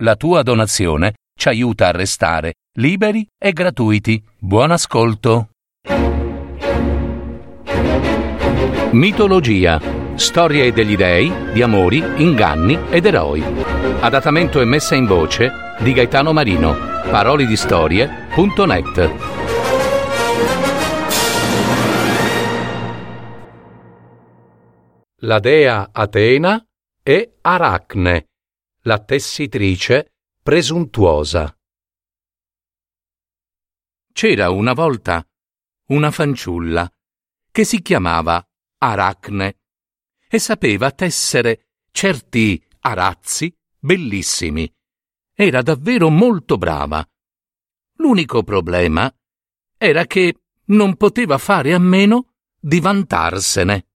La tua donazione ci aiuta a restare liberi e gratuiti. Buon ascolto. Mitologia. Storie degli dei, di amori, inganni ed eroi. Adattamento e messa in voce di Gaetano Marino. Parolidistorie.net. La dea Atena e Aracne la tessitrice presuntuosa. C'era una volta una fanciulla che si chiamava Aracne e sapeva tessere certi arazzi bellissimi. Era davvero molto brava. L'unico problema era che non poteva fare a meno di vantarsene.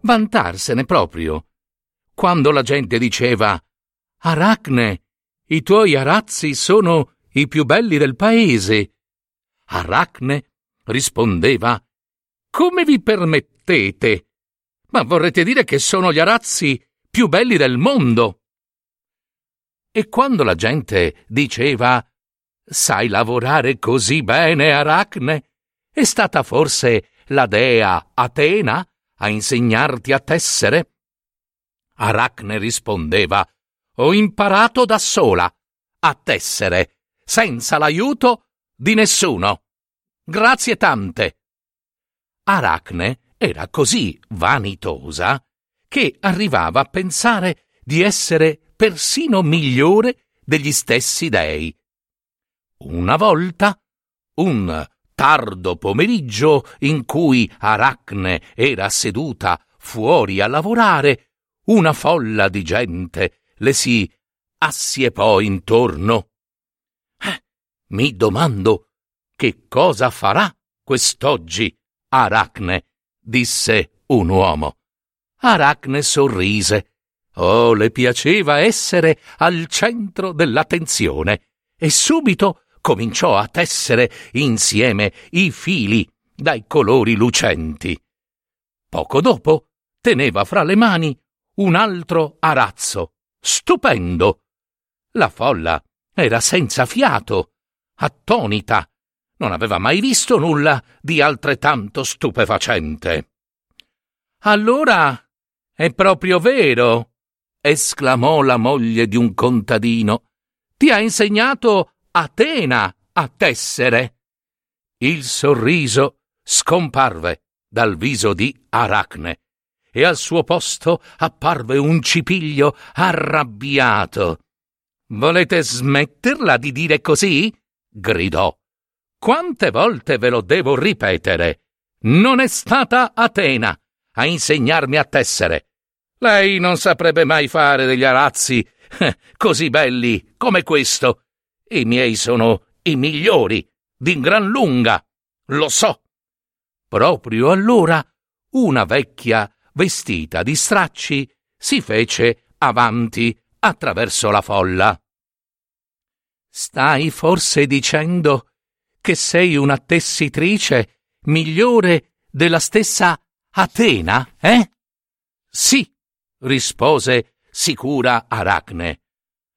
Vantarsene proprio quando la gente diceva Aracne, i tuoi arazzi sono i più belli del paese. Aracne rispondeva Come vi permettete? Ma vorrete dire che sono gli arazzi più belli del mondo? E quando la gente diceva Sai lavorare così bene, Aracne? È stata forse la dea Atena a insegnarti a tessere? Aracne rispondeva Ho imparato da sola a tessere, senza l'aiuto di nessuno. Grazie tante. Aracne era così vanitosa che arrivava a pensare di essere persino migliore degli stessi dei. Una volta, un tardo pomeriggio in cui Aracne era seduta fuori a lavorare, una folla di gente le si assiepò intorno. Eh, mi domando che cosa farà quest'oggi Aracne, disse un uomo. Aracne sorrise. Oh, le piaceva essere al centro dell'attenzione e subito cominciò a tessere insieme i fili dai colori lucenti. Poco dopo teneva fra le mani un altro arazzo, stupendo. La folla era senza fiato, attonita. Non aveva mai visto nulla di altrettanto stupefacente. Allora è proprio vero, esclamò la moglie di un contadino. Ti ha insegnato Atena a tessere. Il sorriso scomparve dal viso di Aracne e al suo posto apparve un cipiglio arrabbiato. Volete smetterla di dire così? gridò. Quante volte ve lo devo ripetere? Non è stata Atena a insegnarmi a tessere. Lei non saprebbe mai fare degli arazzi eh, così belli come questo. I miei sono i migliori, di gran lunga. Lo so. Proprio allora una vecchia vestita di stracci, si fece avanti attraverso la folla. Stai forse dicendo che sei una tessitrice migliore della stessa Atena, eh? Sì, rispose sicura Aracne.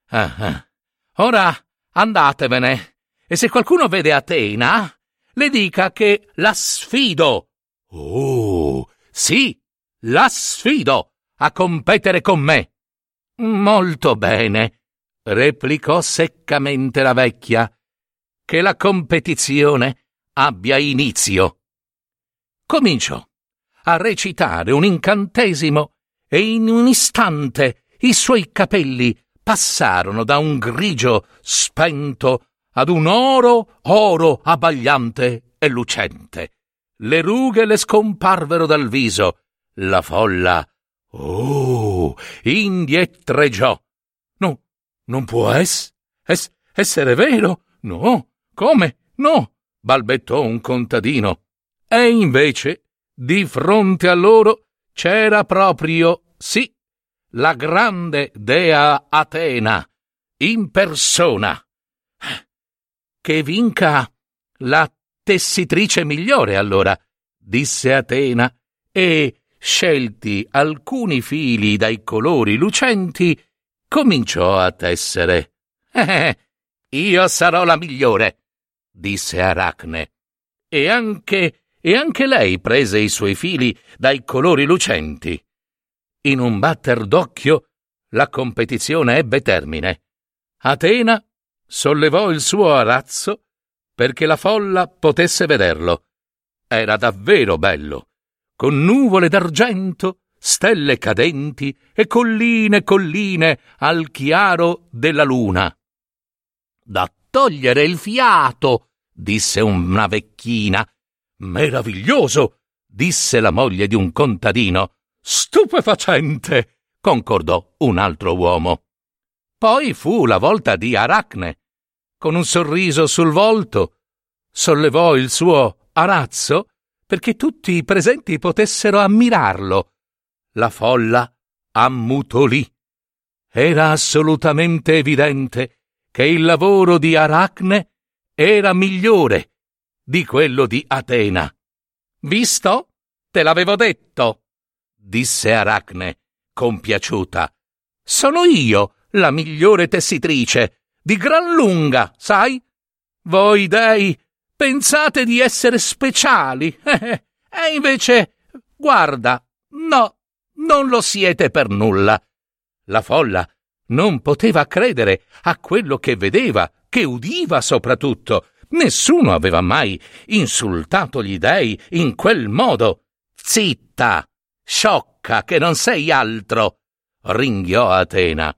Ah, ah. Ora andatevene, e se qualcuno vede Atena, le dica che la sfido. Oh, sì, la sfido a competere con me. Molto bene, replicò seccamente la vecchia. Che la competizione abbia inizio. Cominciò a recitare un incantesimo e in un istante i suoi capelli passarono da un grigio spento ad un oro oro abbagliante e lucente. Le rughe le scomparvero dal viso la folla, oh, indietreggiò. No, non può ess, ess, essere vero. No, come? No, balbettò un contadino. E invece, di fronte a loro c'era proprio, sì, la grande dea Atena, in persona. Che vinca la tessitrice migliore, allora, disse Atena, e scelti alcuni fili dai colori lucenti, cominciò a tessere. Eh, io sarò la migliore, disse Aracne. E anche, e anche lei prese i suoi fili dai colori lucenti. In un batter d'occhio la competizione ebbe termine. Atena sollevò il suo arazzo perché la folla potesse vederlo. Era davvero bello, con nuvole d'argento, stelle cadenti e colline colline al chiaro della luna. Da togliere il fiato, disse una vecchina. Meraviglioso, disse la moglie di un contadino. Stupefacente, concordò un altro uomo. Poi fu la volta di Aracne. Con un sorriso sul volto, sollevò il suo arazzo perché tutti i presenti potessero ammirarlo. La folla ammutolì. Era assolutamente evidente che il lavoro di Aracne era migliore di quello di Atena. Visto? Te l'avevo detto, disse Aracne, compiaciuta. Sono io la migliore tessitrice, di gran lunga, sai? Voi dei pensate di essere speciali, e invece, guarda, no, non lo siete per nulla. La folla non poteva credere a quello che vedeva, che udiva soprattutto. Nessuno aveva mai insultato gli dei in quel modo. Zitta, sciocca, che non sei altro, ringhiò Atena.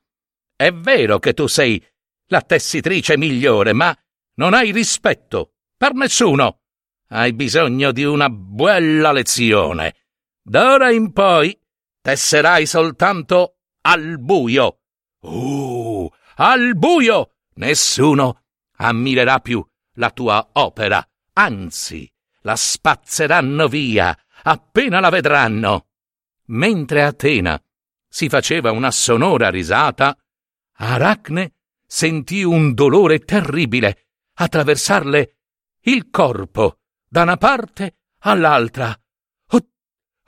È vero che tu sei la tessitrice migliore, ma non hai rispetto per nessuno. Hai bisogno di una bella lezione. D'ora in poi tesserai soltanto al buio. Uh, al buio! Nessuno ammirerà più la tua opera, anzi, la spazzeranno via appena la vedranno. Mentre Atena si faceva una sonora risata, Aracne sentì un dolore terribile attraversarle il corpo da una parte all'altra. Oh,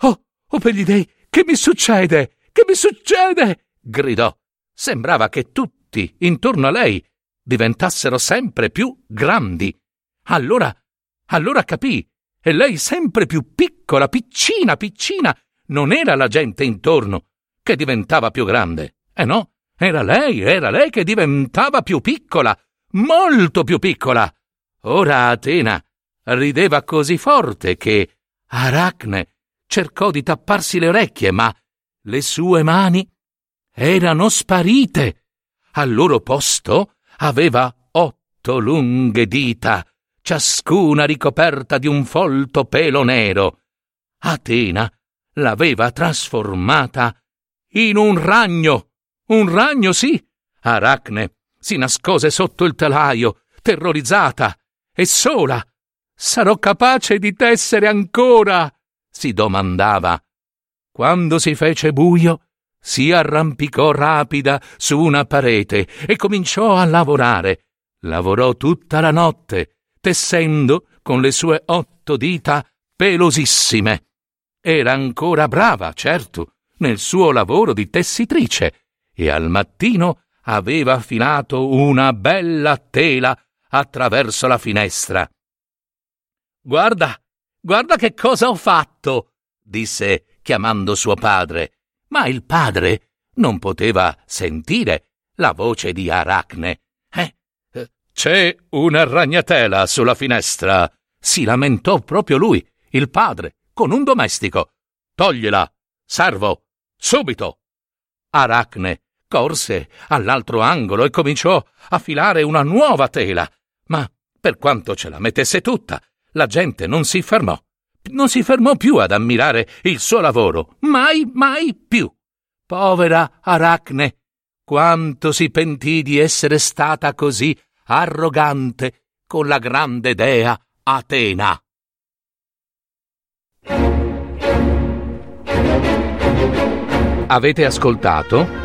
oh, oh per gli dei, che mi succede? Che mi succede? gridò Sembrava che tutti intorno a lei diventassero sempre più grandi. Allora, allora capì, e lei sempre più piccola, piccina, piccina, non era la gente intorno che diventava più grande. Eh no, era lei, era lei che diventava più piccola, molto più piccola. Ora Atena rideva così forte che Aracne cercò di tapparsi le orecchie, ma le sue mani erano sparite. Al loro posto aveva otto lunghe dita, ciascuna ricoperta di un folto pelo nero. Atena l'aveva trasformata in un ragno. Un ragno, sì. Aracne si nascose sotto il telaio, terrorizzata e sola. Sarò capace di tessere ancora? si domandava. Quando si fece buio, si arrampicò rapida su una parete e cominciò a lavorare. Lavorò tutta la notte, tessendo con le sue otto dita pelosissime. Era ancora brava, certo, nel suo lavoro di tessitrice, e al mattino aveva affilato una bella tela attraverso la finestra. Guarda, guarda che cosa ho fatto, disse chiamando suo padre ma il padre non poteva sentire la voce di Aracne. Eh? C'è una ragnatela sulla finestra, si lamentò proprio lui, il padre, con un domestico. Togliela, servo, subito. Aracne corse all'altro angolo e cominciò a filare una nuova tela, ma per quanto ce la mettesse tutta, la gente non si fermò non si fermò più ad ammirare il suo lavoro, mai, mai più. Povera Aracne, quanto si pentì di essere stata così arrogante con la grande dea Atena. Avete ascoltato